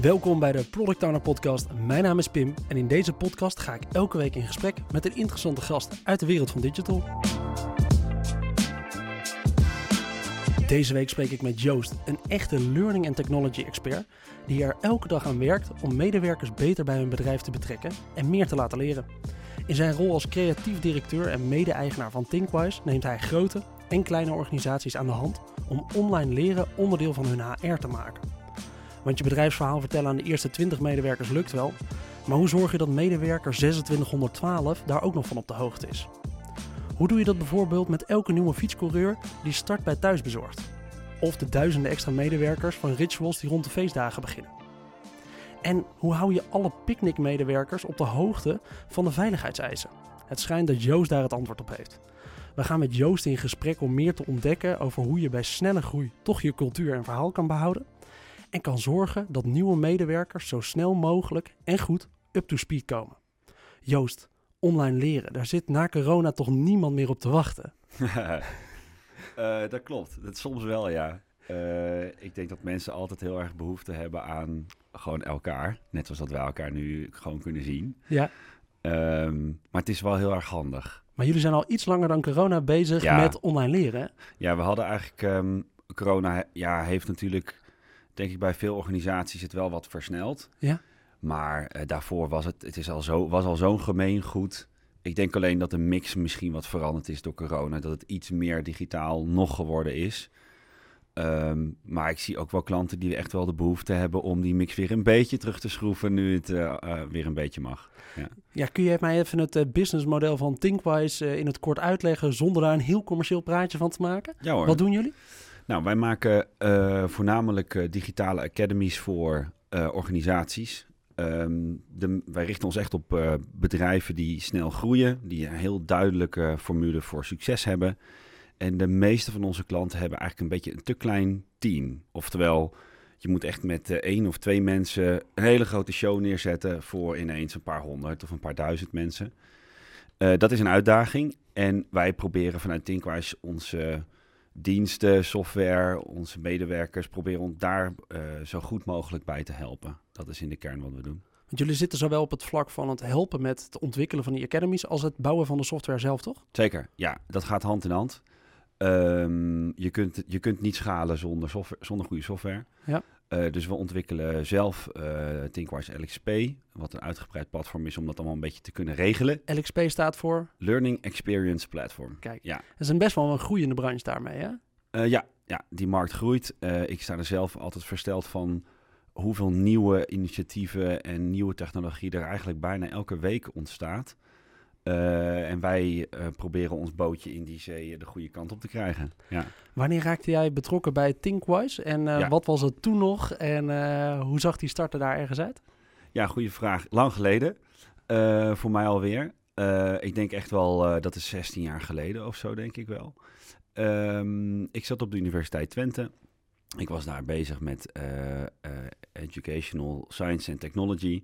Welkom bij de Product Owner Podcast. Mijn naam is Pim en in deze podcast ga ik elke week in gesprek met een interessante gast uit de wereld van digital. Deze week spreek ik met Joost, een echte learning and technology expert, die er elke dag aan werkt om medewerkers beter bij hun bedrijf te betrekken en meer te laten leren. In zijn rol als creatief directeur en mede-eigenaar van Thinkwise neemt hij grote en kleine organisaties aan de hand om online leren onderdeel van hun HR te maken. Want je bedrijfsverhaal vertellen aan de eerste 20 medewerkers lukt wel, maar hoe zorg je dat medewerker 2612 daar ook nog van op de hoogte is? Hoe doe je dat bijvoorbeeld met elke nieuwe fietscoureur die start bij thuisbezorgd? Of de duizenden extra medewerkers van rituals die rond de feestdagen beginnen? En hoe hou je alle picknickmedewerkers op de hoogte van de veiligheidseisen? Het schijnt dat Joost daar het antwoord op heeft. We gaan met Joost in gesprek om meer te ontdekken over hoe je bij snelle groei toch je cultuur en verhaal kan behouden. En kan zorgen dat nieuwe medewerkers zo snel mogelijk en goed up to speed komen. Joost, online leren, daar zit na corona toch niemand meer op te wachten. Uh, dat klopt. Dat soms wel, ja. Uh, ik denk dat mensen altijd heel erg behoefte hebben aan gewoon elkaar. Net zoals dat wij elkaar nu gewoon kunnen zien. Ja. Um, maar het is wel heel erg handig. Maar jullie zijn al iets langer dan corona bezig ja. met online leren. Ja, we hadden eigenlijk... Um, corona ja, heeft natuurlijk, denk ik, bij veel organisaties het wel wat versneld. Ja. Maar uh, daarvoor was het, het is al zo, was al zo'n gemeengoed. Ik denk alleen dat de mix misschien wat veranderd is door corona. Dat het iets meer digitaal nog geworden is. Um, maar ik zie ook wel klanten die echt wel de behoefte hebben om die mix weer een beetje terug te schroeven nu het uh, uh, weer een beetje mag. Ja. ja, kun je mij even het uh, businessmodel van Thinkwise in het kort uitleggen zonder daar een heel commercieel praatje van te maken? Ja hoor. Wat doen jullie? Nou, wij maken voornamelijk digitale academies voor organisaties. Um, de, wij richten ons echt op bedrijven die snel groeien, die een heel duidelijke formule voor succes hebben. En de meeste van onze klanten hebben eigenlijk een beetje een te klein team. Oftewel, je moet echt met één of twee mensen een hele grote show neerzetten voor ineens een paar honderd of een paar duizend mensen. Dat is een uitdaging en wij proberen vanuit Thinkwise onze diensten, software, onze medewerkers proberen ons daar uh, zo goed mogelijk bij te helpen. Dat is in de kern wat we doen. Want jullie zitten zowel op het vlak van het helpen met het ontwikkelen van die academies als het bouwen van de software zelf, toch? Zeker, ja. Dat gaat hand in hand. Um, je, kunt, je kunt niet schalen zonder, software, zonder goede software. Ja. Uh, dus we ontwikkelen zelf uh, Thinkwise LXP, wat een uitgebreid platform is om dat allemaal een beetje te kunnen regelen. LXP staat voor? Learning Experience Platform. Kijk, ja. dat is een best wel een groeiende branche daarmee, hè? Uh, ja, ja, die markt groeit. ik sta er zelf altijd versteld van hoeveel nieuwe initiatieven en nieuwe technologie er eigenlijk bijna elke week ontstaat. Uh, en wij uh, proberen ons bootje in die zee de goede kant op te krijgen. Ja. Wanneer raakte jij betrokken bij Thinkwise? En uh, ja. wat was het toen nog? En hoe zag die starter daar ergens uit? Ja, goede vraag. Lang geleden. voor mij alweer. ik denk echt wel, dat is 16 jaar geleden of zo, denk ik wel. Um, ik zat op de Universiteit Twente. Ik was daar bezig met Educational Science and Technology.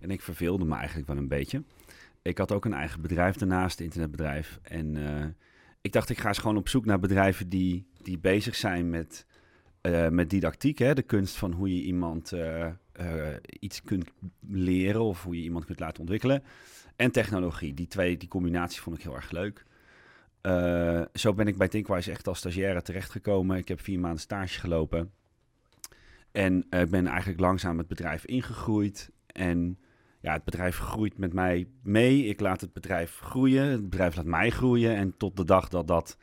En ik verveelde me eigenlijk wel een beetje ik had ook een eigen bedrijf daarnaast, internetbedrijf. En uh, ik dacht, ik ga eens gewoon op zoek naar bedrijven die, die bezig zijn met, uh, met didactiek. Hè? De kunst van hoe je iemand uh, iets kunt leren of hoe je iemand kunt laten ontwikkelen. En technologie. Die twee, die combinatie vond ik heel erg leuk. zo ben ik bij Thinkwise echt als stagiaire terechtgekomen. Ik heb vier maanden stage gelopen. En ik ben eigenlijk langzaam het bedrijf ingegroeid. En ja, het bedrijf groeit met mij mee. Ik laat het bedrijf groeien. Het bedrijf laat mij groeien. En tot de dag dat dat...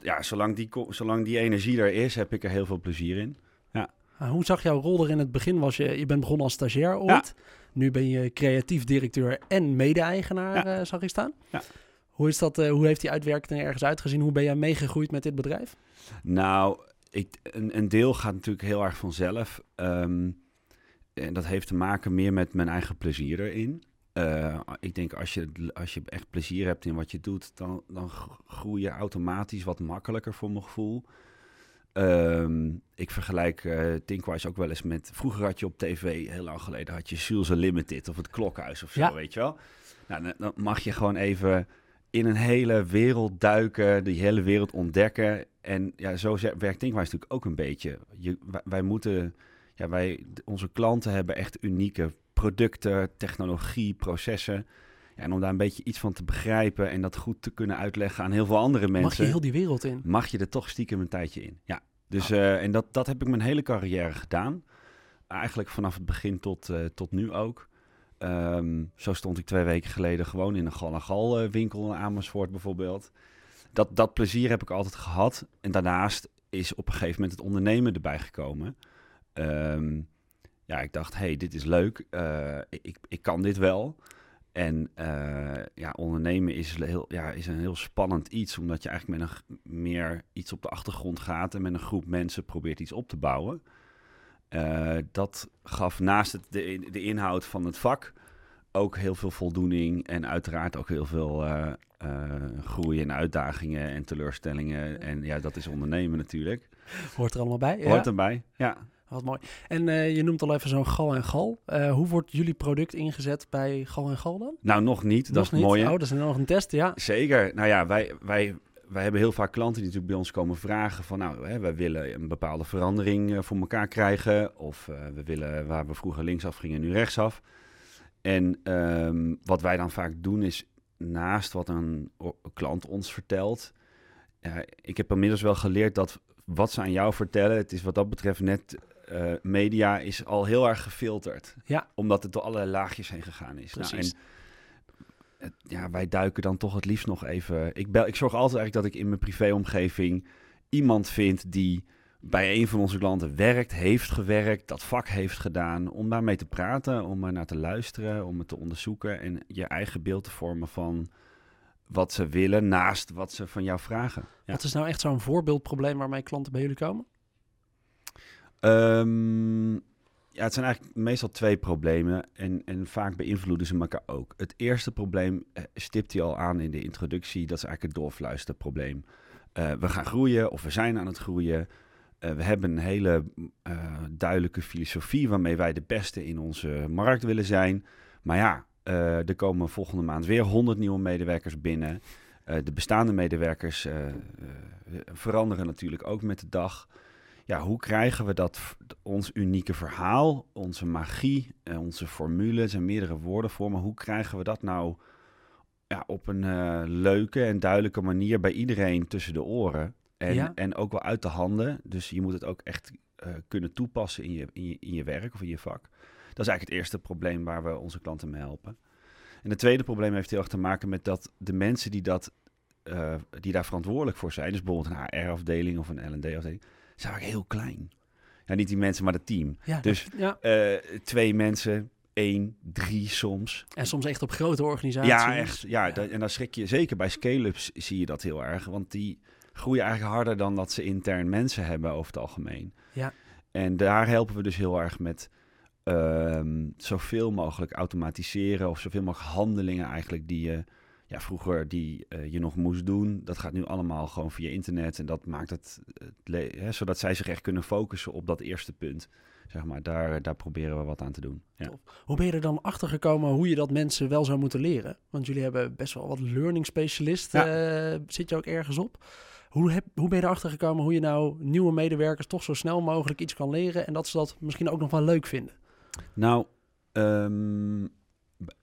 Ja, zolang die, zolang die energie er is, heb ik er heel veel plezier in. Ja. Hoe zag jouw rol er in het begin? Was je, je bent begonnen als stagiair ooit. Ja. Nu ben je creatief directeur en mede-eigenaar, ja. uh, zag ik staan. Ja. Hoe, is dat, uh, hoe heeft die uitwerking er ergens uitgezien? Hoe ben jij meegegroeid met dit bedrijf? Nou, ik, een, een deel gaat natuurlijk heel erg vanzelf. Um, en dat heeft te maken meer met mijn eigen plezier erin. Uh, ik denk als je, als je echt plezier hebt in wat je doet, dan, dan groei je automatisch wat makkelijker voor mijn gevoel. Um, ik vergelijk uh, Thinkwise ook wel eens met... Vroeger had je op tv, heel lang geleden, had je Jules Unlimited of het Klokhuis of zo, ja. weet je wel. Nou, dan mag je gewoon even in een hele wereld duiken, die hele wereld ontdekken. En ja, zo werkt Thinkwise natuurlijk ook een beetje. Je, wij, wij moeten ja, wij, onze klanten hebben echt unieke producten, technologie, processen. Ja, en om daar een beetje iets van te begrijpen en dat goed te kunnen uitleggen aan heel veel andere mensen. Mag je heel die wereld in? Mag je er toch stiekem een tijdje in. Ja, dus uh, en dat, dat heb ik mijn hele carrière gedaan. Eigenlijk vanaf het begin tot, uh, tot nu ook. Um, zo stond ik twee weken geleden gewoon in een gal en gal uh, winkel in Amersfoort bijvoorbeeld. Dat, dat plezier heb ik altijd gehad. En daarnaast is op een gegeven moment het ondernemen erbij gekomen. Um, ja, ik dacht, hey, dit is leuk. ik, ik kan dit wel. En uh, ja, ondernemen is, heel, ja, is een heel spannend iets, omdat je eigenlijk met een meer iets op de achtergrond gaat en met een groep mensen probeert iets op te bouwen. Uh, dat gaf naast het, de, de inhoud van het vak ook heel veel voldoening en uiteraard ook heel veel uh, groei en uitdagingen en teleurstellingen. En ja, dat is ondernemen natuurlijk. Hoort er allemaal bij. Hoort erbij, ja. Wat mooi. En uh, je noemt al even zo'n gal en gal. Uh, hoe wordt jullie product ingezet bij gal en gal dan? Nou, nog niet. Nog dat is mooi. Oh, dat is nog een test, ja. Zeker. Nou ja, wij, wij, wij hebben heel vaak klanten die natuurlijk bij ons komen vragen van... nou, hè, wij willen een bepaalde verandering uh, voor elkaar krijgen. Of we willen waar we vroeger linksaf gingen, nu rechtsaf. En um, wat wij dan vaak doen is, naast wat een klant ons vertelt... ik heb inmiddels wel geleerd dat wat ze aan jou vertellen... het is wat dat betreft net uh, media is al heel erg gefilterd. Ja. Omdat het door allerlei laagjes heen gegaan is. Nou, en het, ja, wij duiken dan toch het liefst nog even. Ik, bel, ik zorg altijd eigenlijk dat ik in mijn privéomgeving iemand vind die bij een van onze klanten werkt, heeft gewerkt, dat vak heeft gedaan, om daarmee te praten, om er naar te luisteren, om het te onderzoeken en je eigen beeld te vormen van wat ze willen naast wat ze van jou vragen. Ja. Wat is nou echt zo'n voorbeeldprobleem waarmee klanten bij jullie komen? Um, ja, het zijn eigenlijk meestal twee problemen en, en vaak beïnvloeden ze elkaar ook. Het eerste probleem eh, stipt hij al aan in de introductie, dat is eigenlijk het doorfluisterprobleem. Uh, we gaan groeien of we zijn aan het groeien. Uh, we hebben een hele duidelijke filosofie waarmee wij de beste in onze markt willen zijn. Maar ja, er komen volgende maand weer 100 nieuwe medewerkers binnen. de bestaande medewerkers veranderen natuurlijk ook met de dag ja, hoe krijgen we dat, ons unieke verhaal, onze magie, uh, onze formules en meerdere woordenvormen, hoe krijgen we dat nou ja, op een uh, leuke en duidelijke manier bij iedereen tussen de oren en, ja. en ook wel uit de handen. Dus je moet het ook echt uh, kunnen toepassen in je, in, je, in je werk of in je vak. Dat is eigenlijk het eerste probleem waar we onze klanten mee helpen. En het tweede probleem heeft heel erg te maken met dat de mensen die, dat, die daar verantwoordelijk voor zijn, dus bijvoorbeeld een HR-afdeling of een L&D-afdeling, zijn vaak heel klein. Ja, niet die mensen, maar het team. Ja, dus ja. Uh, twee mensen, één, drie soms. En soms echt op grote organisaties. Ja, echt. Ja, en dan schrik je, zeker bij scale-ups zie je dat heel erg. Want die groeien eigenlijk harder dan dat ze intern mensen hebben over het algemeen. Ja. En daar helpen we dus heel erg met um, zoveel mogelijk automatiseren of zoveel mogelijk handelingen eigenlijk die je ja, vroeger die uh, je nog moest doen, dat gaat nu allemaal gewoon via internet. En dat maakt het, het hè, zodat zij zich echt kunnen focussen op dat eerste punt. Zeg maar, daar, daar proberen we wat aan te doen. Ja. Hoe ben je er dan achter gekomen hoe je dat mensen wel zou moeten leren? Want jullie hebben best wel wat learning specialisten. Ja. Uh, zit je ook ergens op? Hoe, heb, hoe ben je erachter gekomen hoe je nou nieuwe medewerkers toch zo snel mogelijk iets kan leren en dat ze dat misschien ook nog wel leuk vinden? Nou, um,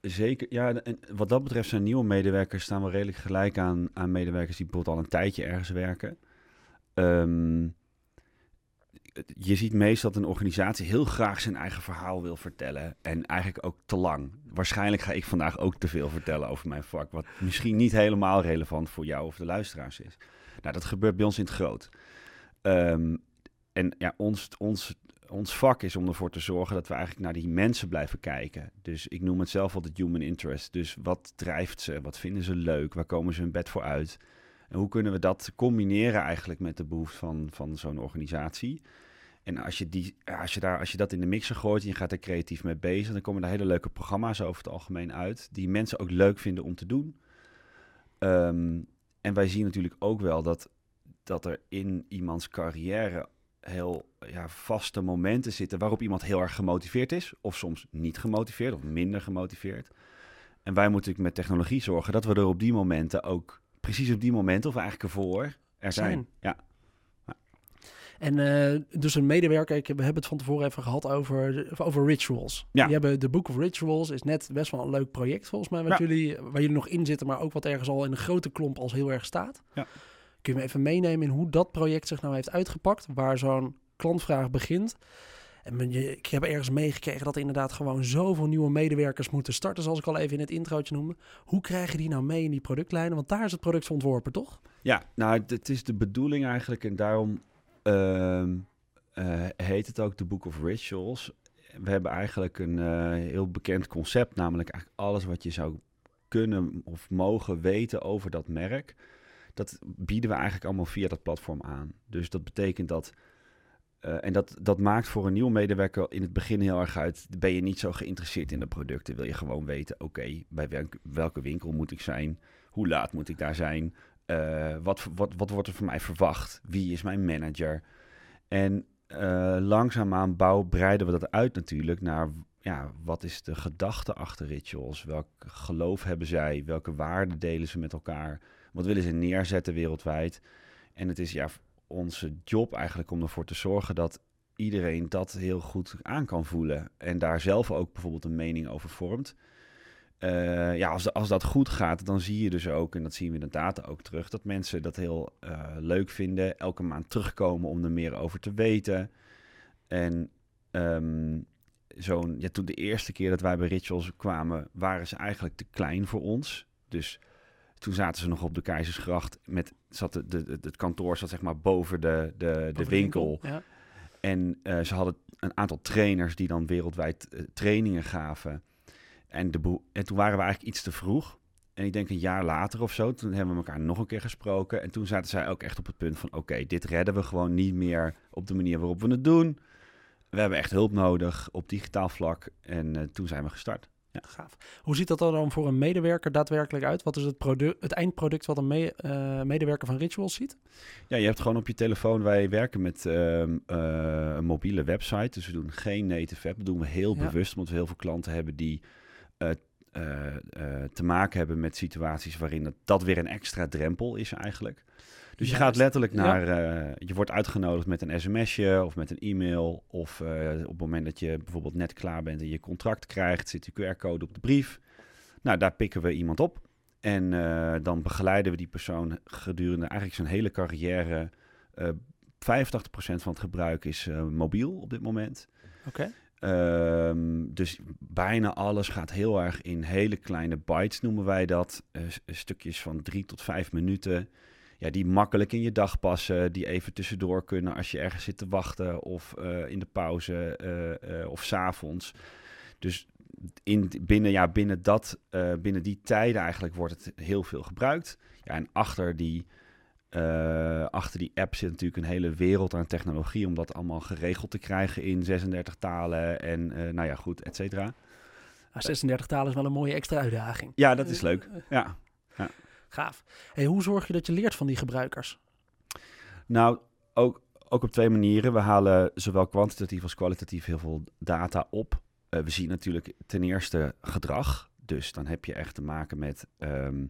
Zeker, ja. En wat dat betreft zijn nieuwe medewerkers staan wel redelijk gelijk aan, aan medewerkers die bijvoorbeeld al een tijdje ergens werken. Um, je ziet meestal dat een organisatie heel graag zijn eigen verhaal wil vertellen. En eigenlijk ook te lang. Waarschijnlijk ga ik vandaag ook te veel vertellen over mijn vak. Wat misschien niet helemaal relevant voor jou of de luisteraars is. Nou, dat gebeurt bij ons in het groot. Um, en ja, ons, ons ons vak is om ervoor te zorgen dat we eigenlijk naar die mensen blijven kijken. Dus ik noem het zelf altijd human interest. Dus wat drijft ze? Wat vinden ze leuk? Waar komen ze hun bed voor uit? En hoe kunnen we dat combineren eigenlijk met de behoefte van, van zo'n organisatie? En als je, die, als, je daar, als je dat in de mixer gooit en je gaat er creatief mee bezig, dan komen er hele leuke programma's over het algemeen uit, die mensen ook leuk vinden om te doen. Um, en wij zien natuurlijk ook wel dat, dat er in iemands carrière heel ja, vaste momenten zitten waarop iemand heel erg gemotiveerd is, of soms niet gemotiveerd of minder gemotiveerd. En wij moeten met technologie zorgen dat we er op die momenten ook, precies op die momenten of eigenlijk ervoor, er zijn. zijn. Ja. ja. En uh, dus een medewerker, ik, we hebben het van tevoren even gehad over, over rituals. Ja. Die hebben de Book of Rituals, is net best wel een leuk project volgens mij, wat Ja. jullie, waar jullie nog in zitten, maar ook wat ergens al in een grote klomp als heel erg staat. Ja. Kun je me even meenemen in hoe dat project zich nou heeft uitgepakt, waar zo'n klantvraag begint? En ik heb ergens meegekregen dat er inderdaad gewoon zoveel nieuwe medewerkers moeten starten, zoals ik al even in het introotje noemde. Hoe krijg je die nou mee in die productlijnen? Want daar is het product ontworpen, toch? Ja, nou, het- het is de bedoeling eigenlijk en daarom ehm, eh, heet het ook de Book of Rituals. We hebben eigenlijk een eh, heel bekend concept, namelijk eigenlijk alles wat je zou kunnen of mogen weten over dat merk. Dat bieden we eigenlijk allemaal via dat platform aan. Dus dat betekent dat, eh, en dat, dat maakt voor een nieuwe medewerker in het begin heel erg uit. Ben je niet zo geïnteresseerd in de producten? Wil je gewoon weten, oké, bij welk- welke winkel moet ik zijn? Hoe laat moet ik daar zijn? Eh, wat, wat, wat wordt er van mij verwacht? Wie is mijn manager? En eh, langzaamaan bouw, breiden we dat uit natuurlijk naar ja, wat is de gedachte achter rituals? Welk geloof hebben zij? Welke waarden delen ze met elkaar? Wat willen ze neerzetten wereldwijd? En het is ja, onze job eigenlijk om ervoor te zorgen dat iedereen dat heel goed aan kan voelen. En daar zelf ook bijvoorbeeld een mening over vormt. Eh, ja, als, als dat goed gaat, dan zie je dus ook, en dat zien we in de data ook terug, dat mensen dat heel eh, leuk vinden. Elke maand terugkomen om er meer over te weten. En ehm, zo'n, ja, toen de eerste keer dat wij bij Rituals kwamen, waren ze eigenlijk te klein voor ons. Dus toen zaten ze nog op de Keizersgracht. Met, zat de, de, het kantoor zat zeg maar boven de, de, de winkel. Ja. En eh, ze hadden een aantal trainers die dan wereldwijd eh, trainingen gaven. En, de en toen waren we eigenlijk iets te vroeg. En ik denk een jaar later of zo, toen hebben we elkaar nog een keer gesproken. En toen zaten zij ook echt op het punt van: oké, dit redden we gewoon niet meer op de manier waarop we het doen. We hebben echt hulp nodig op digitaal vlak. En eh, toen zijn we gestart. Gaaf. Hoe ziet dat er dan voor een medewerker daadwerkelijk uit? Wat is het, product, het eindproduct wat een me- eh, medewerker van Rituals ziet? Ja, je hebt gewoon op je telefoon. Wij werken met ehm, eh, een mobiele website. Dus we doen geen native app. Dat doen we heel Ja. bewust, omdat we heel veel klanten hebben die eh, te maken hebben met situaties waarin het, dat weer een extra drempel is eigenlijk. Dus je gaat letterlijk Ja. naar, eh, je wordt uitgenodigd met een sms'je of met een e-mail. Of eh, op het moment dat je bijvoorbeeld net klaar bent en je contract krijgt, zit de QR-code op de brief. Nou, daar pikken we iemand op. En eh, dan begeleiden we die persoon gedurende eigenlijk zijn hele carrière. Eh 85% van het gebruik is mobiel op dit moment. Oké. Ehm, dus bijna alles gaat heel erg in hele kleine bytes, noemen wij dat. Stukjes van drie tot vijf minuten. Ja, die makkelijk in je dag passen. Die even tussendoor kunnen als je ergens zit te wachten. Of eh, in de pauze eh, eh, of s'avonds. Dus in, binnen, ja, binnen, dat, binnen die tijden eigenlijk wordt het heel veel gebruikt. Ja, en achter die, achter die app zit natuurlijk een hele wereld aan technologie om dat allemaal geregeld te krijgen in 36 talen en nou ja, goed, et cetera. Nou, 36 talen is wel een mooie extra uitdaging. Ja, dat is leuk. Ja. Gaaf. Hoe zorg je dat je leert van die gebruikers? Nou, ook, ook op twee manieren. We halen zowel kwantitatief als kwalitatief heel veel data op. Eh, we zien natuurlijk ten eerste gedrag. Dus dan heb je echt te maken met, ehm,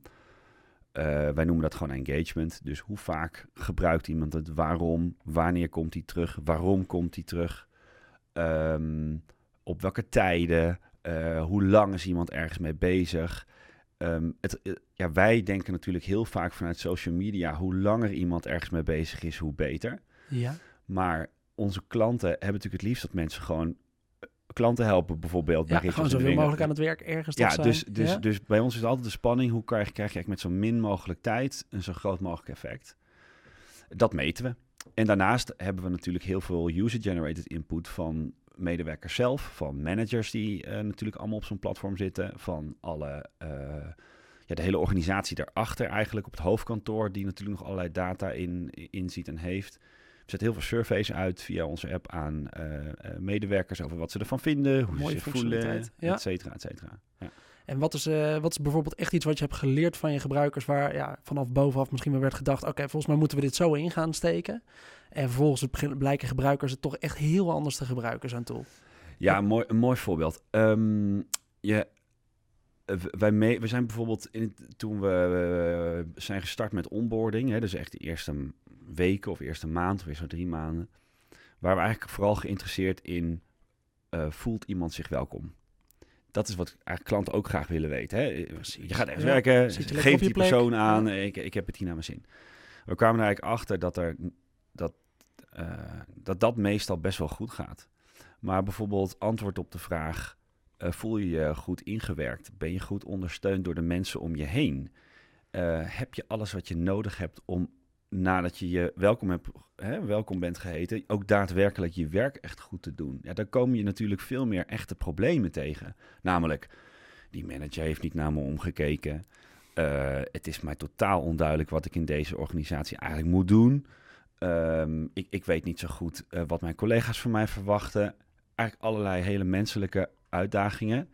eh, wij noemen dat gewoon engagement. Dus hoe vaak gebruikt iemand het? Waarom? Wanneer komt hij terug? Waarom komt hij terug? Ehm, op welke tijden? Eh, hoe lang is iemand ergens mee bezig? Ehm, het, eh, ja, wij denken natuurlijk heel vaak vanuit social media, hoe langer iemand ergens mee bezig is, hoe beter. Ja. Maar onze klanten hebben natuurlijk het liefst dat mensen gewoon eh, klanten helpen, bijvoorbeeld bij Ja, gewoon zoveel mogelijk aan het werk ergens Ja, zijn. dus, dus, Ja? dus bij ons is altijd de spanning, hoe krijg, krijg je eigenlijk met zo min mogelijk tijd een zo groot mogelijk effect. Dat meten we. En daarnaast hebben we natuurlijk heel veel user-generated input van medewerkers zelf, van managers die eh, natuurlijk allemaal op zo'n platform zitten, van alle, eh, ja, de hele organisatie daarachter eigenlijk op het hoofdkantoor, die natuurlijk nog allerlei data in, inziet en heeft. We zetten heel veel surveys uit via onze app aan eh, medewerkers over wat ze ervan vinden, hoe Mooie ze zich voelen, ja. et cetera, et cetera. Ja. En wat is, eh, wat is bijvoorbeeld echt iets wat je hebt geleerd van je gebruikers, waar ja, vanaf bovenaf misschien wel werd gedacht, oké, volgens mij moeten we dit zo in gaan steken. En vervolgens blijken gebruikers het toch echt heel anders te gebruiken, zo'n tool. Ja, een mooi, een mooi voorbeeld. Ehm, je, eh, wij we zijn bijvoorbeeld in, toen we eh, zijn gestart met onboarding, hè, dus echt de eerste weken of eerste maand of eerste drie maanden, waar we eigenlijk vooral geïnteresseerd in voelt iemand zich welkom. Dat is wat eigenlijk klanten ook graag willen weten. Hè? Je gaat ergens ja, werken, geef die persoon aan, ik, ik heb het hier naar mijn zin. We kwamen er eigenlijk achter dat, er, dat, uh, dat dat meestal best wel goed gaat. Maar bijvoorbeeld antwoord op de vraag, uh, voel je je goed ingewerkt? Ben je goed ondersteund door de mensen om je heen? Uh, heb je alles wat je nodig hebt om nadat je je welkom, hebt, hè, welkom bent geheten, ook daadwerkelijk je werk echt goed te doen. Ja, dan kom je natuurlijk veel meer echte problemen tegen. Namelijk, die manager heeft niet naar me omgekeken. Uh, het is mij totaal onduidelijk wat ik in deze organisatie eigenlijk moet doen. Um, ik, ik, weet niet zo goed uh, wat mijn collega's van mij verwachten. Eigenlijk allerlei hele menselijke uitdagingen.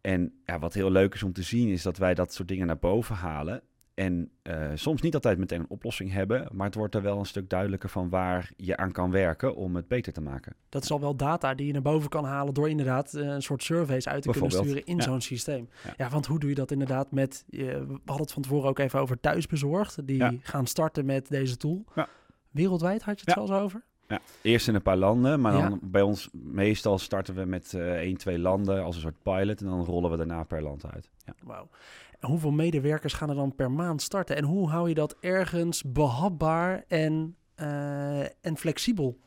En ja, wat heel leuk is om te zien, is dat wij dat soort dingen naar boven halen. En uh, soms niet altijd meteen een oplossing hebben, maar het wordt er wel een stuk duidelijker van waar je aan kan werken om het beter te maken. Dat is al wel data die je naar boven kan halen door inderdaad uh, een soort surveys uit te kunnen sturen in ja. zo'n systeem. Ja. ja. want hoe doe je dat inderdaad met, uh, we hadden het van tevoren ook even over thuisbezorgd, die ja. gaan starten met deze tool. Wereldwijd had je het zelfs over? Ja, eerst in een paar landen, maar dan bij ons meestal starten we met uh, één, twee landen als een soort pilot en dan rollen we daarna per land uit. Ja. Wauw hoeveel medewerkers gaan er dan per maand starten? En hoe hou je dat ergens behapbaar en, uh, en flexibel?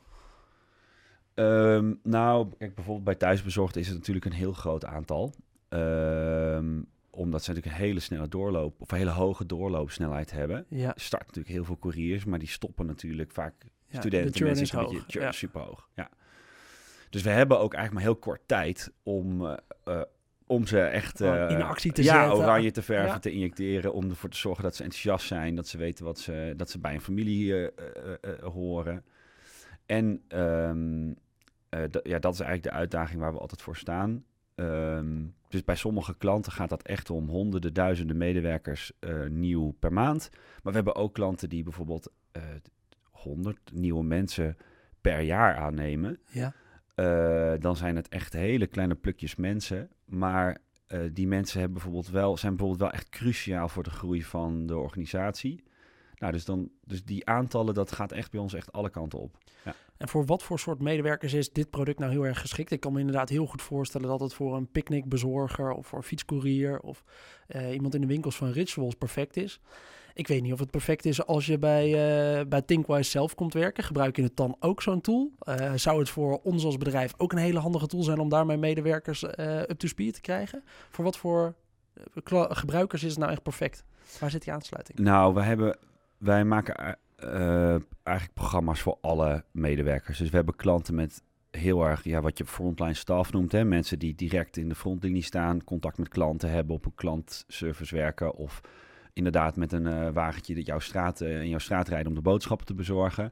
Um, nou, kijk, bijvoorbeeld bij thuisbezorgd is het natuurlijk een heel groot aantal. Um, omdat ze natuurlijk een hele snelle doorloop of een hele hoge doorloopsnelheid hebben. Ja. Starten natuurlijk heel veel couriers, maar die stoppen natuurlijk vaak ja, studenten. mensen is hoog. Beetje, ja. super hoog. Ja. Dus we hebben ook eigenlijk maar heel kort tijd om uh, uh, om ze echt uh, in actie te ja, zetten. oranje te verven, te injecteren. Om ervoor te zorgen dat ze enthousiast zijn. Dat ze weten wat ze, dat ze bij een familie uh, uh, horen. En um, ja, dat is eigenlijk de uitdaging waar we altijd voor staan. Um, dus bij sommige klanten gaat dat echt om honderden, duizenden medewerkers nieuw per maand. Maar we hebben ook klanten die bijvoorbeeld 100 nieuwe mensen per jaar aannemen. Ja. Dan zijn het echt hele kleine plukjes mensen. Maar uh, die mensen hebben bijvoorbeeld wel, zijn bijvoorbeeld wel echt cruciaal voor de groei van de organisatie. Nou, dus, dan, dus die aantallen, dat gaat echt bij ons echt alle kanten op. Ja. En voor wat voor soort medewerkers is dit product nou heel erg geschikt? Ik kan me inderdaad heel goed voorstellen dat het voor een picknickbezorger of voor een fietscourier of uh, iemand in de winkels van Rituals perfect is. Ik weet niet of het perfect is als je bij, uh, bij Thinkwise zelf komt werken. Gebruik je het dan ook zo'n tool? Uh, zou het voor ons als bedrijf ook een hele handige tool zijn om daarmee medewerkers uh, up to speed te krijgen? Voor wat voor gebruikers is het nou echt perfect? Waar zit die aansluiting? Nou, we hebben, wij maken eigenlijk programma's voor alle medewerkers. Dus we hebben klanten met heel erg ja, wat je frontline staff noemt. Hè? Mensen die direct in de frontlinie staan, contact met klanten hebben, op een klantservice werken of inderdaad met een uh, wagentje dat jouw straat, uh, in jouw straat rijden om de boodschappen te bezorgen.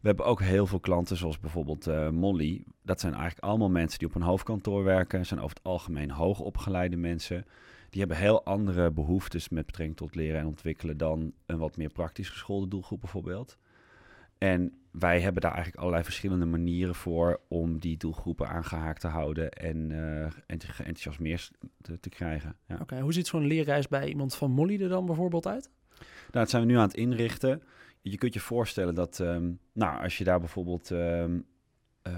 We hebben ook heel veel klanten, zoals bijvoorbeeld uh, Molly. Dat zijn eigenlijk allemaal mensen die op een hoofdkantoor werken. zijn over het algemeen hoogopgeleide mensen. Die hebben heel andere behoeftes met betrekking tot leren en ontwikkelen dan een wat meer praktisch geschoolde doelgroep bijvoorbeeld. En wij hebben daar eigenlijk allerlei verschillende manieren voor om die doelgroepen aangehaakt te houden en, uh, en geenthousiasmeerd te, te krijgen. Ja. Oké, hoe ziet zo'n leerreis bij iemand van Molly er dan bijvoorbeeld uit? Nou, dat zijn we nu aan het inrichten. Je kunt je voorstellen dat, um, nou, als je daar bijvoorbeeld um, uh,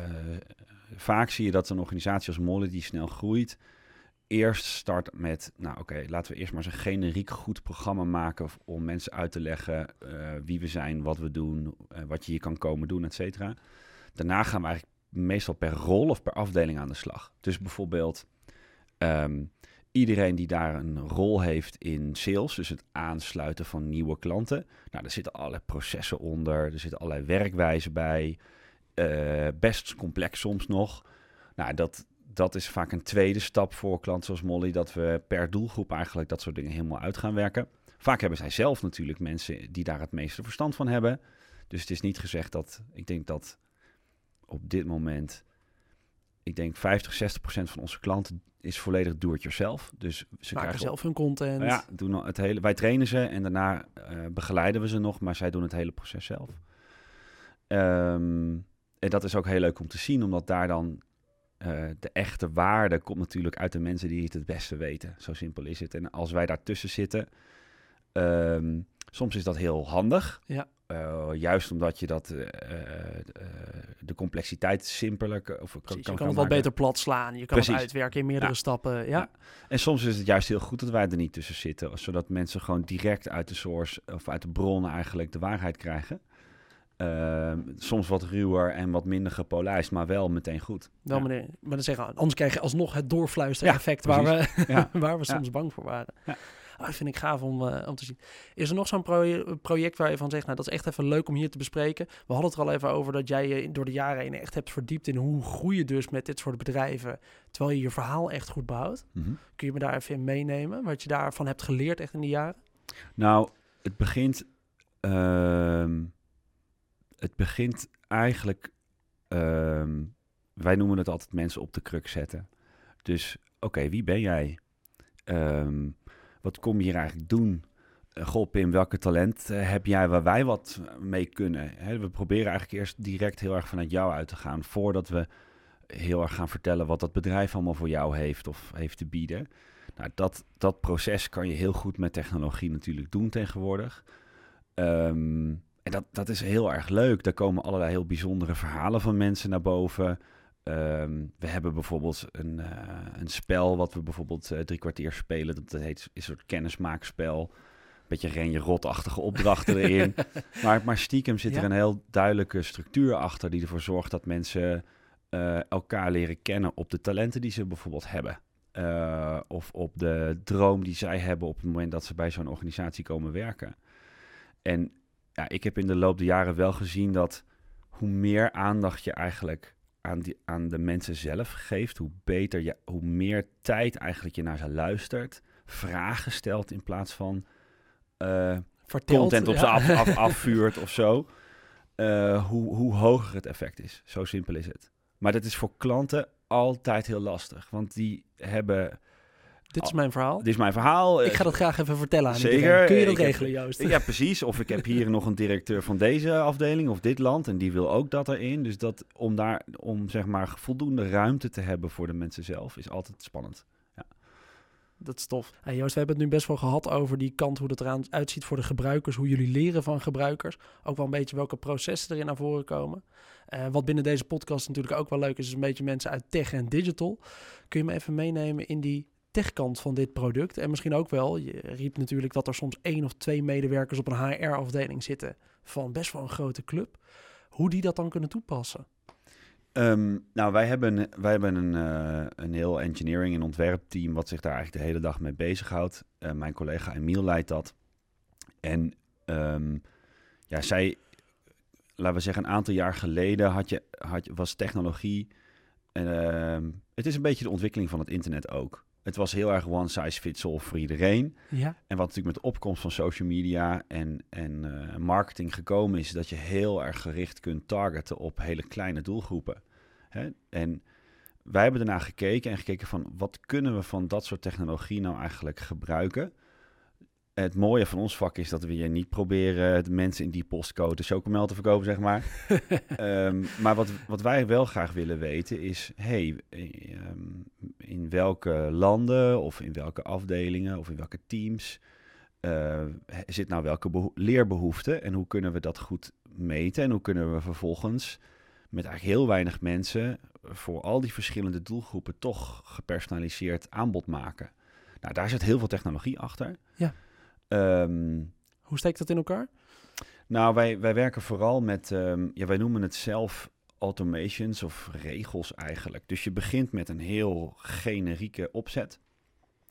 vaak zie je dat een organisatie als Molly die snel groeit, eerst start met, nou oké, laten we eerst maar eens een generiek goed programma maken om mensen uit te leggen uh, wie we zijn, wat we doen, uh, wat je hier kan komen doen, et cetera. Daarna gaan we eigenlijk meestal per rol of per afdeling aan de slag. Dus bijvoorbeeld um, iedereen die daar een rol heeft in sales, dus het aansluiten van nieuwe klanten. Nou, daar zitten allerlei processen onder, er zitten allerlei werkwijzen bij, uh, best complex soms nog. Nou, dat, dat is vaak een tweede stap voor klanten zoals Molly, dat we per doelgroep eigenlijk dat soort dingen helemaal uit gaan werken. Vaak hebben zij zelf natuurlijk mensen die daar het meeste verstand van hebben. Dus het is niet gezegd dat, ik denk dat op dit moment, ik denk 50, 60 procent van onze klanten is volledig do-it-yourself. Dus ze Maken krijgen zelf hun content. Ja, doen het hele, wij trainen ze en daarna uh, begeleiden we ze nog, maar zij doen het hele proces zelf. Um, en dat is ook heel leuk om te zien, omdat daar dan uh, de echte waarde komt natuurlijk uit de mensen die het het beste weten. Zo simpel is het. En als wij daartussen zitten, um, soms is dat heel handig. Ja. Uh, juist omdat je dat, uh, uh, de complexiteit simpeler of Precies, kan, je kan, kan het wat beter plat slaan. Je kan Precies. het uitwerken in meerdere Ja. stappen. Ja, Ja. En soms is het juist heel goed dat wij er niet tussen zitten, zodat mensen gewoon direct uit de source of uit de bron eigenlijk de waarheid krijgen. Ehm, soms wat ruwer en wat minder gepolijst, maar wel meteen goed. wel Ja. meneer. Maar dan zeggen, anders krijg je alsnog het doorfluisteren-effect Ja, waar we, Ja. waar we soms bang voor waren. Ja. Oh, dat vind ik gaaf om, eh, om te zien. Is er nog zo'n pro- project waar je van zegt, nou dat is echt even leuk om hier te bespreken. We hadden het er al even over dat jij je door de jaren heen echt hebt verdiept in hoe groei je dus met dit soort bedrijven, terwijl je je verhaal echt goed behoudt. Mhm. Kun je me daar even in meenemen, wat je daarvan hebt geleerd echt in die jaren? Nou, het begint. ehm, het begint eigenlijk. ehm, wij noemen het altijd mensen op de kruk zetten. Dus, oké, wie ben jij? Ehm, wat kom je hier eigenlijk doen? Eh, goh, Pim, welke talent eh, heb jij waar wij wat mee kunnen? We proberen eigenlijk eerst direct heel erg vanuit jou uit te gaan. Voordat we heel erg gaan vertellen wat dat bedrijf allemaal voor jou heeft of heeft te bieden. Nou, dat, dat proces kan je heel goed met technologie natuurlijk doen tegenwoordig. Ehm, en dat, dat is heel erg leuk. Daar komen allerlei heel bijzondere verhalen van mensen naar boven. Ehm, we hebben bijvoorbeeld een, eh, een spel wat we bijvoorbeeld eh, drie kwartier spelen. Dat, heet is een soort kennismaakspel. Beetje renje rotachtige opdrachten erin. Maar, maar stiekem zit er een heel duidelijke structuur achter die ervoor zorgt dat mensen eh, elkaar leren kennen op de talenten die ze bijvoorbeeld hebben. Of op de droom die zij hebben op het moment dat ze bij zo'n organisatie komen werken. En ja, ik heb in de loop der jaren wel gezien dat hoe meer aandacht je eigenlijk aan, die, aan de mensen zelf geeft, hoe beter je, hoe meer tijd eigenlijk je naar ze luistert, vragen stelt in plaats van Vertelt, content op ja. ze af, af, afvuurt of zo, eh, hoe, hoe hoger het effect is. Zo simpel is het. Maar dat is voor klanten altijd heel lastig, want die hebben... Dit is mijn verhaal. Dit is mijn verhaal. Ik ga dat graag even vertellen aan Zeker. iedereen. Kun je dat Ik heb- regelen, Joost? Ja, precies. Of ik heb hier nog een directeur van deze afdeling of dit land en die wil ook dat erin. Dus dat om daar om zeg maar voldoende ruimte te hebben voor de mensen zelf is altijd spannend. Dat is tof. Hey Joost, we hebben het nu best wel gehad over die kant, hoe dat eraan uitziet voor de gebruikers, hoe jullie leren van gebruikers. Ook wel een beetje welke processen erin naar voren komen. Eh, wat binnen deze podcast natuurlijk ook wel leuk is, is een beetje mensen uit tech en digital. Kun je me even meenemen in die techkant van dit product? En misschien ook wel, je riep natuurlijk dat er soms één of twee medewerkers op een HR-afdeling zitten van best wel een grote club. Hoe die dat dan kunnen toepassen? Ehm, nou, wij hebben, wij hebben een, eh, een heel engineering- en ontwerpteam wat zich daar eigenlijk de hele dag mee bezighoudt. Eh mijn collega Emiel leidt dat. En ehm, ja, zij, laten we zeggen, een aantal jaar geleden had je, had, was technologie. ehm, het is een beetje de ontwikkeling van het internet ook. Het was heel erg one size fits all voor iedereen. Ja, En wat natuurlijk met de opkomst van social media en, en eh, marketing gekomen is, dat je heel erg gericht kunt targeten op hele kleine doelgroepen. Hè? En wij hebben ernaar gekeken en gekeken van wat kunnen we van dat soort technologie nou eigenlijk gebruiken. Het mooie van ons vak is dat we hier niet proberen de mensen in die postcode de chocomel te verkopen, zeg maar. Ehm, maar wat, wat wij wel graag willen weten is, hey, eh, ehm, in welke landen of in welke afdelingen of in welke teams eh, zit nou welke beho- leerbehoefte en hoe kunnen we dat goed meten en hoe kunnen we vervolgens met eigenlijk heel weinig mensen voor al die verschillende doelgroepen toch gepersonaliseerd aanbod maken. Nou, daar zit heel veel technologie achter. Ja. Ehm, hoe steekt dat in elkaar? nou, wij, wij werken vooral met, ehm, ja, wij noemen het zelf automations of regels eigenlijk. Dus je begint met een heel generieke opzet.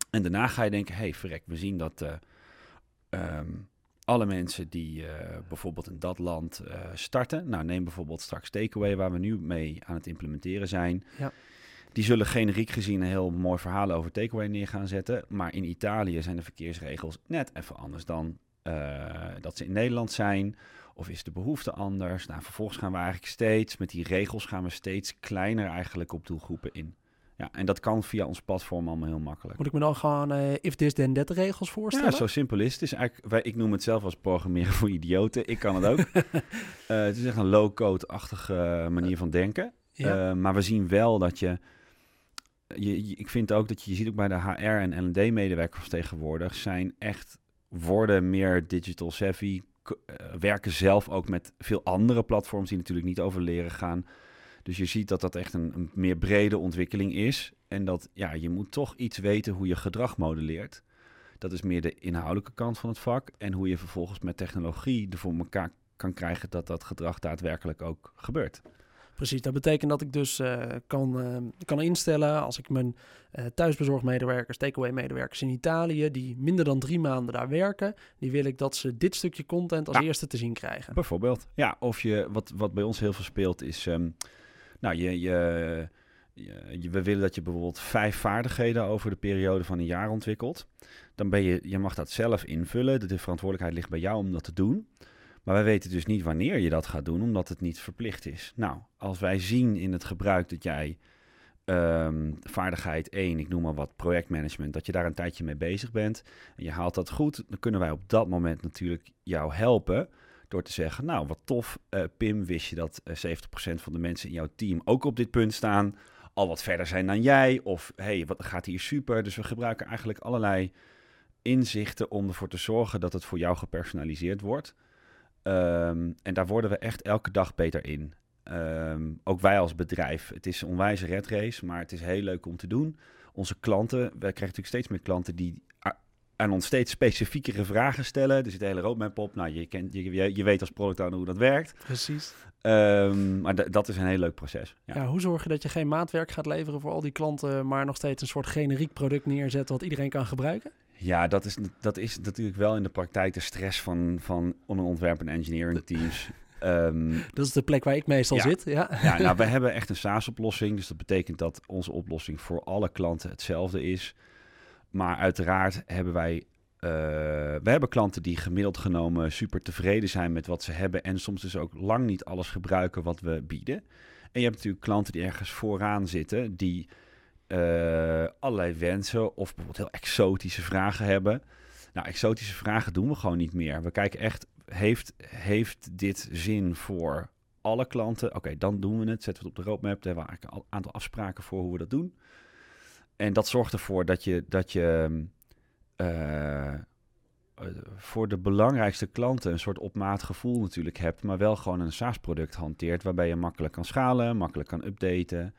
En daarna ga je denken, hey, verrek, we zien dat eh, ehm, alle mensen die eh, bijvoorbeeld in dat land eh, starten, nou neem bijvoorbeeld straks Takeaway, waar we nu mee aan het implementeren zijn. Ja. Die zullen generiek gezien een heel mooi verhaal over Takeaway neer gaan zetten. Maar in Italië zijn de verkeersregels net even anders dan eh, dat ze in Nederland zijn. Of is de behoefte anders? Nou, vervolgens gaan we eigenlijk steeds, met die regels gaan we steeds kleiner eigenlijk op doelgroepen in. Ja, en dat kan via ons platform allemaal heel makkelijk. Moet ik me dan gewoon eh, if this then that regels voorstellen? Ja, zo simpel is het. is eigenlijk, wij, ik noem het zelf als programmeren voor idioten. Ik kan het ook. Eh, het is echt een low-code-achtige manier van denken. Ja. Maar we zien wel dat je, je, Ik vind ook dat je, je ziet ook bij de HR en L&D-medewerkers tegenwoordig... zijn echt worden meer digital savvy, werken zelf ook met veel andere platforms die natuurlijk niet over leren gaan. Dus je ziet dat dat echt een, een meer brede ontwikkeling is. En dat ja, je moet toch iets weten hoe je gedrag modelleert. Dat is meer de inhoudelijke kant van het vak. En hoe je vervolgens met technologie ervoor elkaar kan krijgen dat dat gedrag daadwerkelijk ook gebeurt. Precies, dat betekent dat ik dus uh, kan, uh, kan instellen als ik mijn uh, thuisbezorgmedewerkers, takeaway-medewerkers in Italië, die minder dan drie maanden daar werken, die wil ik dat ze dit stukje content als ja. eerste te zien krijgen. Bijvoorbeeld, ja, of je, wat, wat bij ons heel veel speelt is, um, nou, je, je, je, we willen dat je bijvoorbeeld vijf vaardigheden over de periode van een jaar ontwikkelt. Dan ben je, je mag dat zelf invullen, de verantwoordelijkheid ligt bij jou om dat te doen. Maar wij weten dus niet wanneer je dat gaat doen, omdat het niet verplicht is. Nou, als wij zien in het gebruik dat jij um, vaardigheid 1, ik noem maar wat projectmanagement, dat je daar een tijdje mee bezig bent en je haalt dat goed, dan kunnen wij op dat moment natuurlijk jou helpen door te zeggen, nou wat tof, uh, Pim, wist je dat uh, 70% van de mensen in jouw team ook op dit punt staan, al wat verder zijn dan jij, of hey, wat gaat hier super. Dus we gebruiken eigenlijk allerlei inzichten om ervoor te zorgen dat het voor jou gepersonaliseerd wordt. Um, en daar worden we echt elke dag beter in. Um, ook wij als bedrijf. Het is een onwijze red race, maar het is heel leuk om te doen. Onze klanten, we krijgen natuurlijk steeds meer klanten die aan ons steeds specifiekere vragen stellen. Er zit een hele roadmap op. Nou, je, kent, je, je weet als product owner hoe dat werkt. Precies. Um, maar dat is een heel leuk proces. Ja. ja. hoe zorg je dat je geen maatwerk gaat leveren voor al die klanten, maar nog steeds een soort generiek product neerzet wat iedereen kan gebruiken? Ja, dat is, dat is natuurlijk wel in de praktijk de stress van, van ontwerp- en engineering teams. Um, dat is de plek waar ik meestal ja, zit. Ja, ja nou, we hebben echt een SaaS-oplossing. Dus dat betekent dat onze oplossing voor alle klanten hetzelfde is. Maar uiteraard hebben wij. Uh, we hebben klanten die gemiddeld genomen super tevreden zijn met wat ze hebben. En soms dus ook lang niet alles gebruiken wat we bieden. En je hebt natuurlijk klanten die ergens vooraan zitten. Die uh, allerlei wensen of bijvoorbeeld heel exotische vragen hebben. Nou, exotische vragen doen we gewoon niet meer. We kijken echt, heeft, heeft dit zin voor alle klanten? Oké, dan doen we het. Zetten we het op de roadmap. Daar hebben we eigenlijk een aantal afspraken voor hoe we dat doen. En dat zorgt ervoor dat je, dat je uh, voor de belangrijkste klanten een soort op maat gevoel natuurlijk hebt, maar wel gewoon een SaaS-product hanteert waarbij je makkelijk kan schalen, makkelijk kan updaten.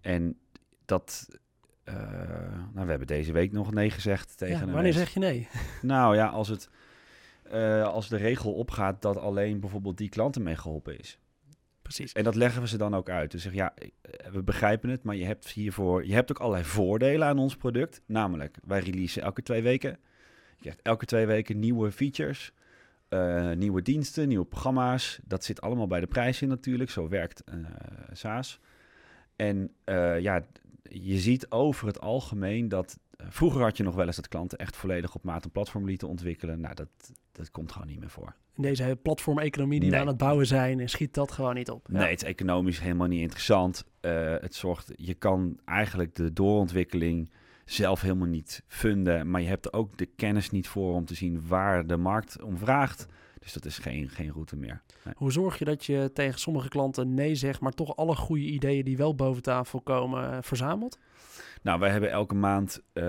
En dat. Uh, nou, we hebben deze week nog nee gezegd tegen. Ja, wanneer zeg je nee? Nou ja, als het. Uh, als de regel opgaat dat alleen bijvoorbeeld die klanten mee geholpen is. Precies. En dat leggen we ze dan ook uit. Dus zeg ja, we begrijpen het, maar je hebt hiervoor. Je hebt ook allerlei voordelen aan ons product. Namelijk, wij releasen elke twee weken. Je krijgt elke twee weken nieuwe features. Uh, nieuwe diensten, nieuwe programma's. Dat zit allemaal bij de prijs in natuurlijk. Zo werkt uh, SaaS. En uh, ja, je ziet over het algemeen dat... Uh, vroeger had je nog wel eens dat klanten echt volledig op maat een platform lieten ontwikkelen. Nou, dat, dat komt gewoon niet meer voor. In deze platformeconomie die nee. we aan het bouwen zijn, schiet dat gewoon niet op. Nee, het is economisch helemaal niet interessant. Uh, het zorgt, je kan eigenlijk de doorontwikkeling zelf helemaal niet funden. Maar je hebt er ook de kennis niet voor om te zien waar de markt om vraagt. Dus dat is geen, geen route meer. Nee. Hoe zorg je dat je tegen sommige klanten nee zegt, maar toch alle goede ideeën die wel boven tafel komen uh, verzamelt? Nou, wij hebben elke maand uh,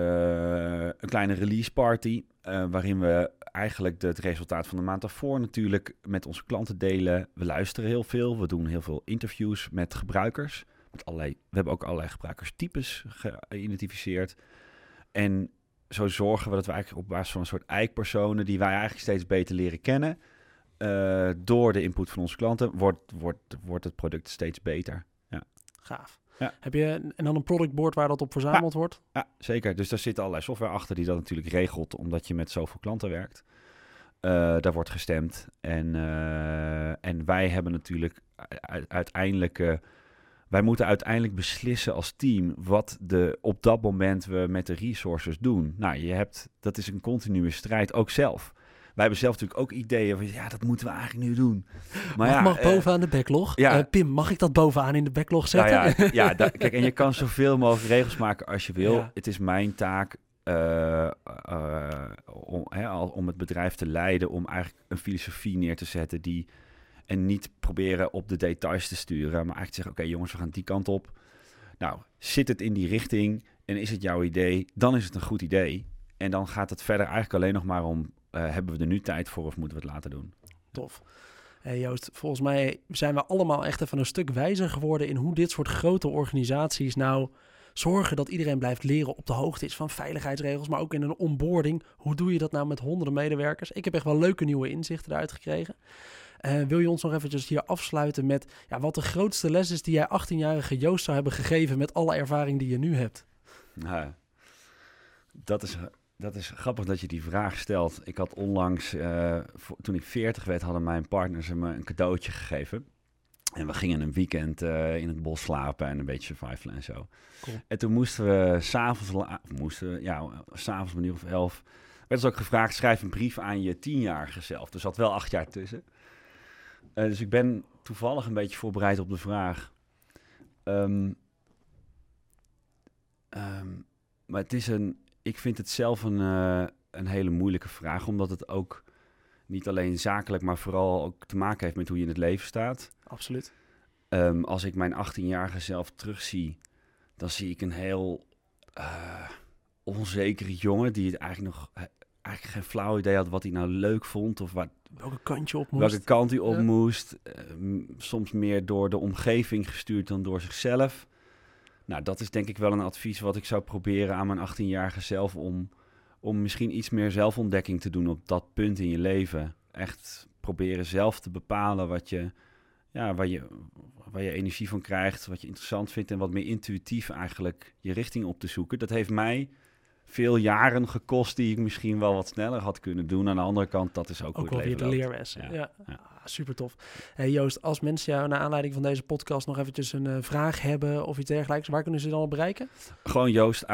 een kleine release party. Uh, waarin we eigenlijk het resultaat van de maand daarvoor natuurlijk met onze klanten delen. We luisteren heel veel. We doen heel veel interviews met gebruikers. Met allerlei, we hebben ook allerlei gebruikerstypes geïdentificeerd. En zo zorgen we dat we eigenlijk op basis van een soort eikpersonen... die wij eigenlijk steeds beter leren kennen... Uh, door de input van onze klanten wordt, wordt, wordt het product steeds beter. Ja. Gaaf. Ja. Heb je en dan een productboard waar dat op verzameld ja. wordt? Ja, zeker. Dus daar zit allerlei software achter die dat natuurlijk regelt, omdat je met zoveel klanten werkt. Uh, daar wordt gestemd. En, uh, en wij hebben natuurlijk uiteindelijk. Wij moeten uiteindelijk beslissen als team wat de, op dat moment we met de resources doen. Nou, je hebt, dat is een continue strijd, ook zelf wij hebben zelf natuurlijk ook ideeën van ja, dat moeten we eigenlijk nu doen. Maar mag, ja, mag bovenaan uh, de backlog. Ja, uh, Pim, mag ik dat bovenaan in de backlog zetten? Nou ja, ja da, kijk, en je kan zoveel mogelijk regels maken als je wil. Ja. Het is mijn taak uh, om, hè, om het bedrijf te leiden, om eigenlijk een filosofie neer te zetten die en niet proberen op de details te sturen, maar eigenlijk zeggen: oké, jongens, we gaan die kant op. Nou, zit het in die richting en is het jouw idee, dan is het een goed idee. En dan gaat het verder eigenlijk alleen nog maar om eh, hebben we er nu tijd voor of moeten we het laten doen? Tof. Hey Joost, volgens mij zijn we allemaal echt even een stuk wijzer geworden in hoe dit soort grote organisaties nou zorgen dat iedereen blijft leren op de hoogte is van veiligheidsregels, maar ook in een onboarding. Hoe doe je dat nou met honderden medewerkers? Ik heb echt wel leuke nieuwe inzichten eruit gekregen. Uh, wil je ons nog eventjes hier afsluiten met ja, wat de grootste les is die jij 18-jarige Joost zou hebben gegeven met alle ervaring die je nu hebt? Nou, dat is, dat is grappig dat je die vraag stelt. Ik had onlangs, uh, toen ik 40 werd, hadden mijn partners me een cadeautje gegeven. En we gingen een weekend uh, in het bos slapen en een beetje survivalen en zo. Cool. En toen moesten we s'avonds, moesten we, ja, s'avonds een uur of elf, werd ons ook gevraagd, schrijf een brief aan je tienjarige zelf. Dus zat wel acht jaar tussen. Uh, dus ik ben toevallig een beetje voorbereid op de vraag. Um, um, maar het is een, ik vind het zelf een, uh, een hele moeilijke vraag, omdat het ook niet alleen zakelijk, maar vooral ook te maken heeft met hoe je in het leven staat. Absoluut. Um, als ik mijn 18-jarige zelf terugzie, dan zie ik een heel uh, onzekere jongen die het eigenlijk nog eigenlijk geen flauw idee had wat hij nou leuk vond of wat, welke kant je op moest. Welke kant hij op ja. moest. Uh, soms meer door de omgeving gestuurd dan door zichzelf. Nou, dat is denk ik wel een advies wat ik zou proberen aan mijn 18-jarige zelf om, om misschien iets meer zelfontdekking te doen op dat punt in je leven. Echt proberen zelf te bepalen wat je, ja, waar, je, waar je energie van krijgt, wat je interessant vindt en wat meer intuïtief eigenlijk je richting op te zoeken. Dat heeft mij veel jaren gekost die ik misschien wel wat sneller had kunnen doen. Aan de andere kant, dat is ook, ook wel weer de leerles. Ja, ja. ja. Super tof. Hey Joost, als mensen jou naar aanleiding van deze podcast nog eventjes een uh, vraag hebben of iets dergelijks, waar kunnen ze dan op bereiken? Gewoon Joost,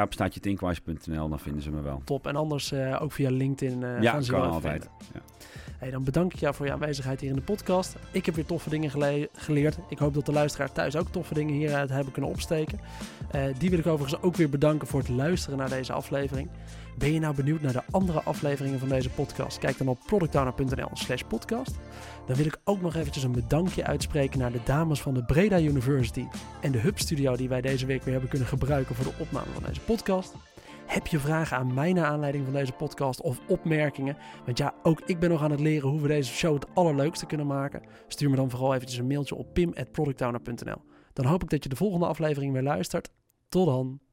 dan vinden ze me wel. Top. En anders uh, ook via LinkedIn uh, ja, gaan ze kan wel altijd. Ja. Hey, dan bedank ik jou voor je aanwezigheid hier in de podcast. Ik heb weer toffe dingen gele geleerd. Ik hoop dat de luisteraars thuis ook toffe dingen hieruit hebben kunnen opsteken. Die wil ik overigens ook weer bedanken voor het luisteren naar deze aflevering. Ben je nou benieuwd naar de andere afleveringen van deze podcast? Kijk dan op productowner.nl slash podcast. Dan wil ik ook nog eventjes een bedankje uitspreken naar de dames van de Breda University en de Hub Studio die wij deze week weer hebben kunnen gebruiken voor de opname van deze podcast. Heb je vragen aan mij naar aanleiding van deze podcast of opmerkingen? Want ja, ook ik ben nog aan het leren hoe we deze show het allerleukste kunnen maken. Stuur me dan vooral eventjes een mailtje op pim.productowner.nl. Dan hoop ik dat je de volgende aflevering weer luistert. Tot dan!